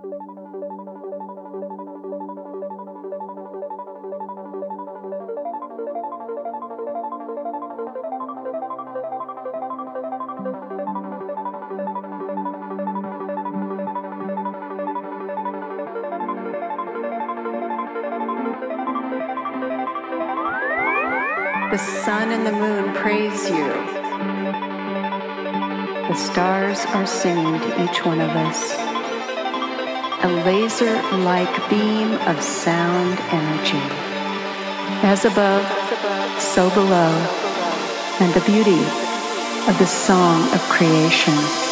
The sun and the moon praise you. The stars are singing to each one of us. A laser like beam of sound energy. As above, so below, and the beauty of the song of creation.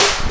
go.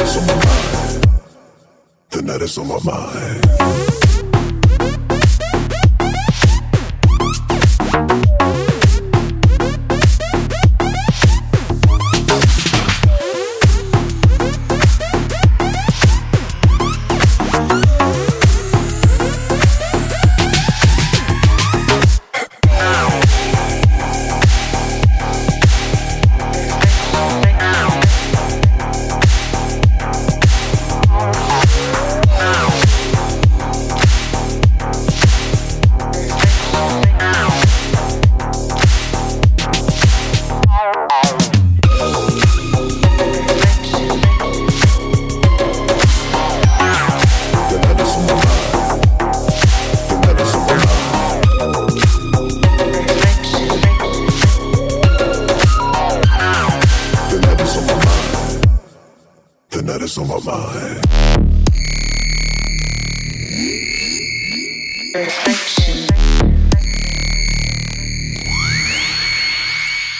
night is on my mind. The night is on my mind. that is on my mind. Reflection.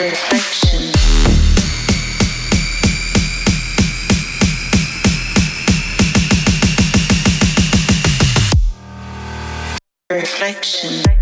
Reflection. Reflection.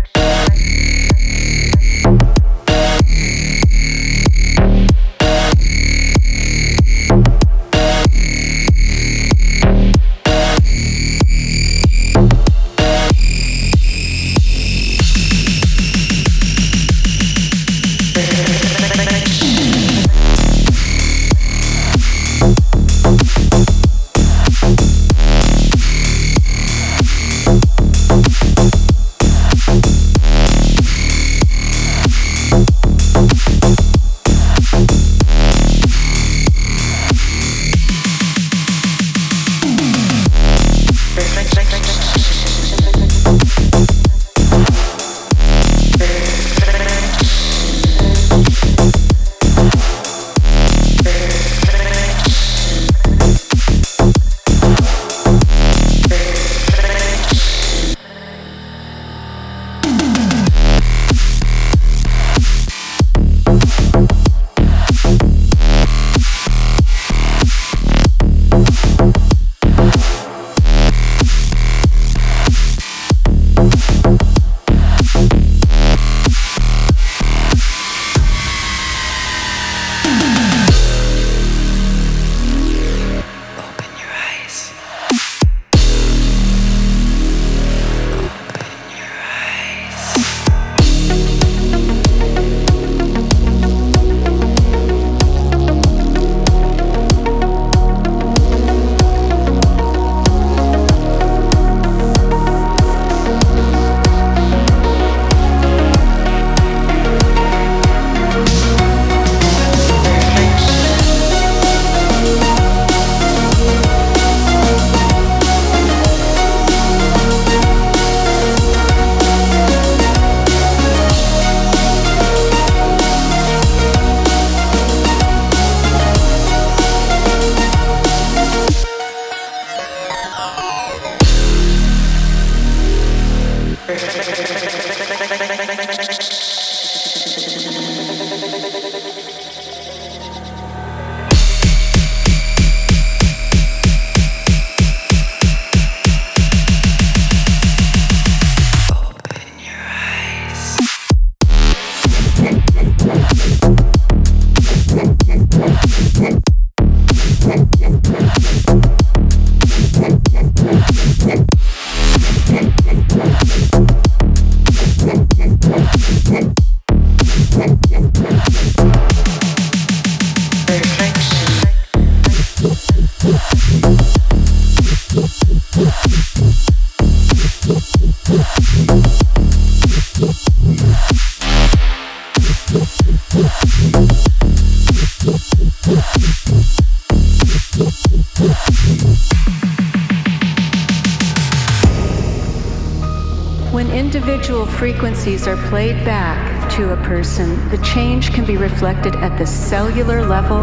Cellular level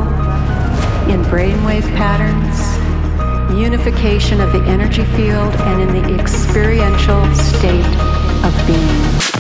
in brainwave patterns, unification of the energy field, and in the experiential state of being.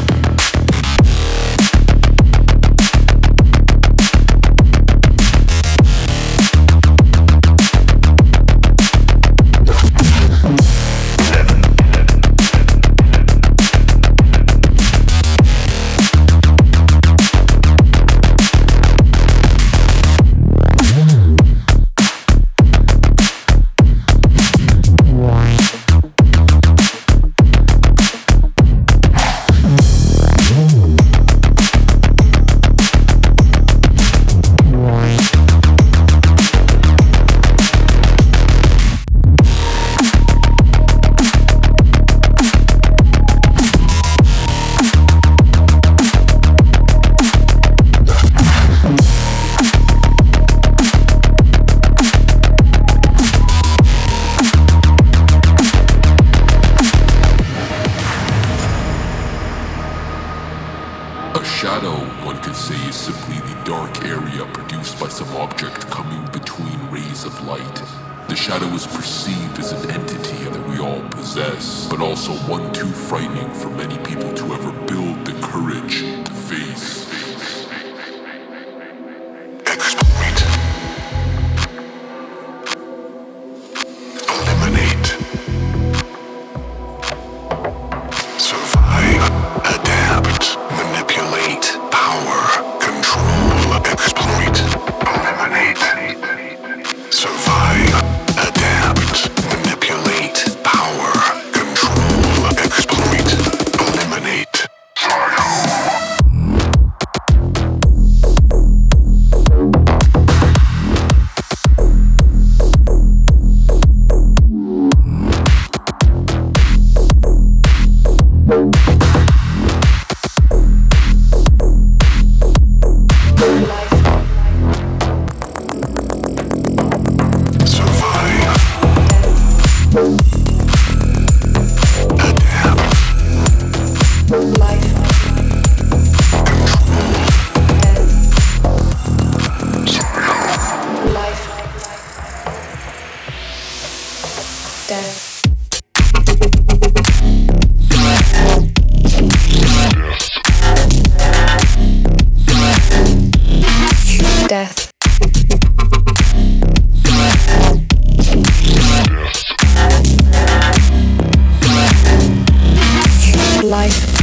life.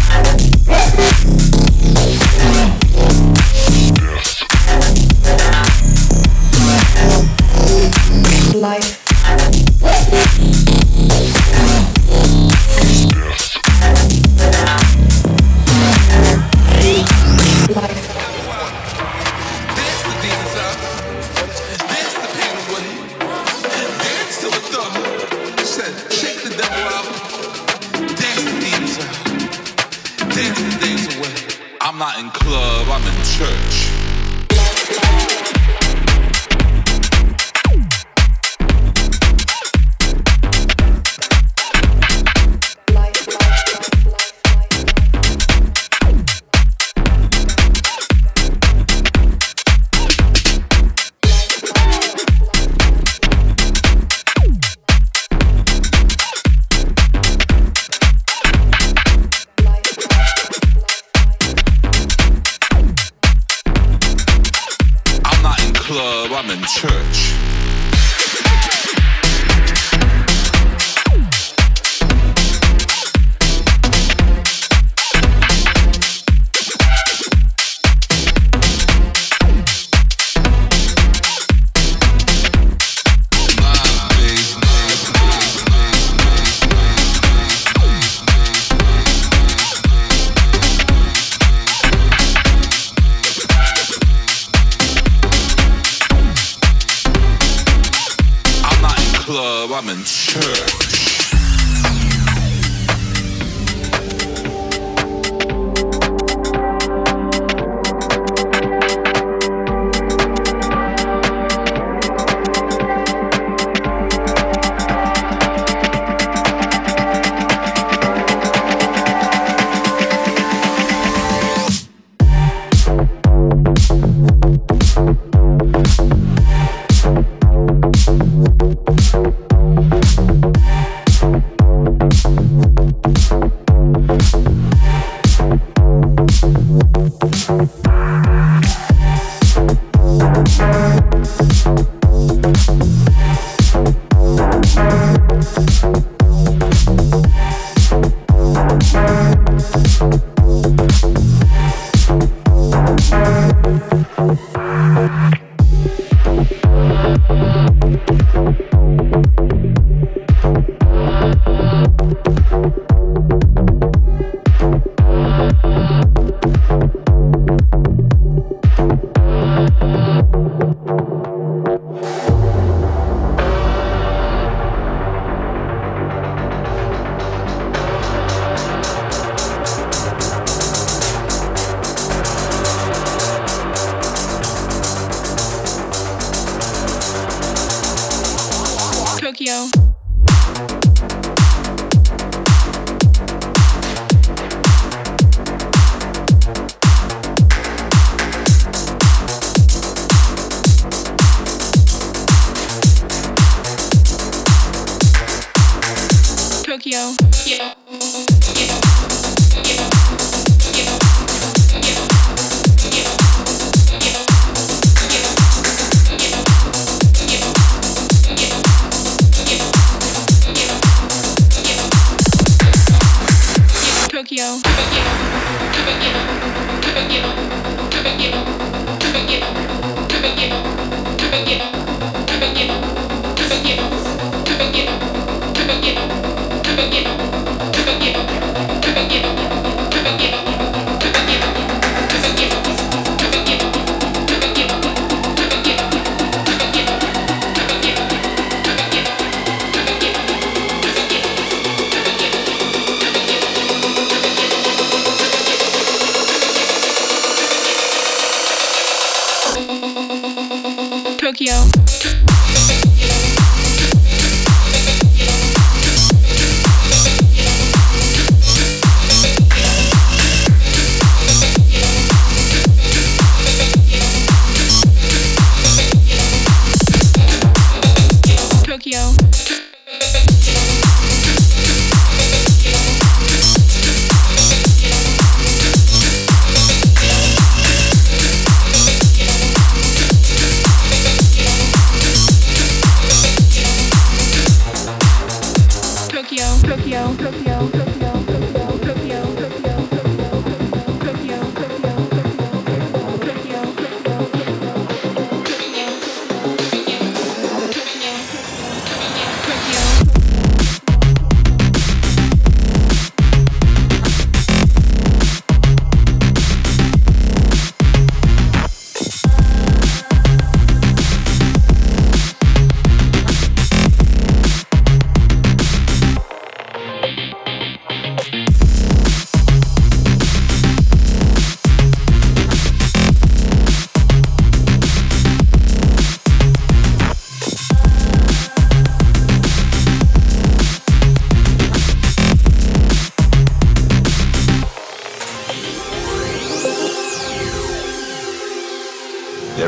Church.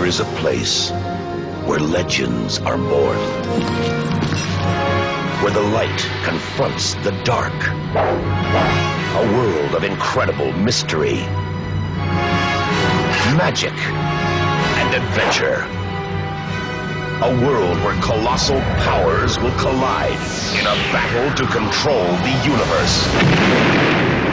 There is a place where legends are born. Where the light confronts the dark. A world of incredible mystery, magic, and adventure. A world where colossal powers will collide in a battle to control the universe.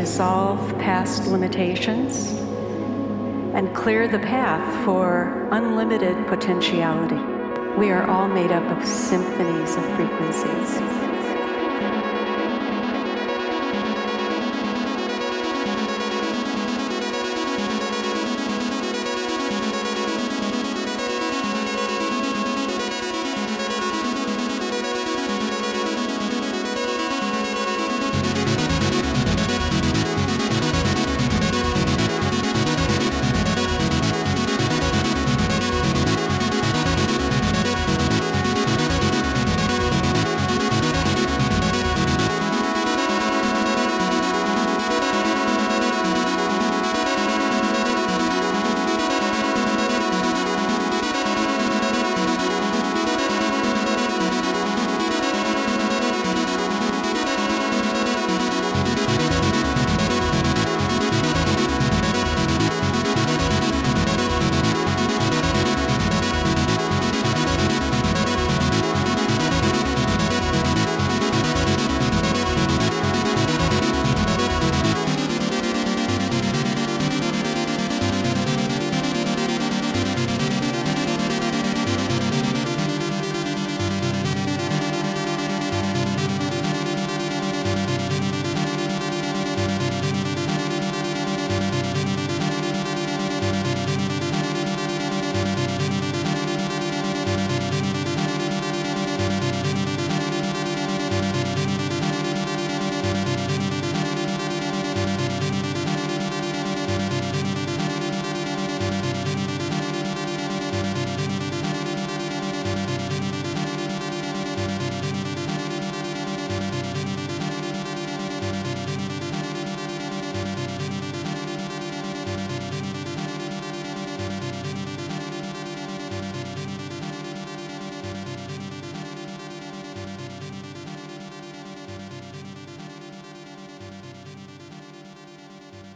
Dissolve past limitations and clear the path for unlimited potentiality. We are all made up of symphonies of frequencies.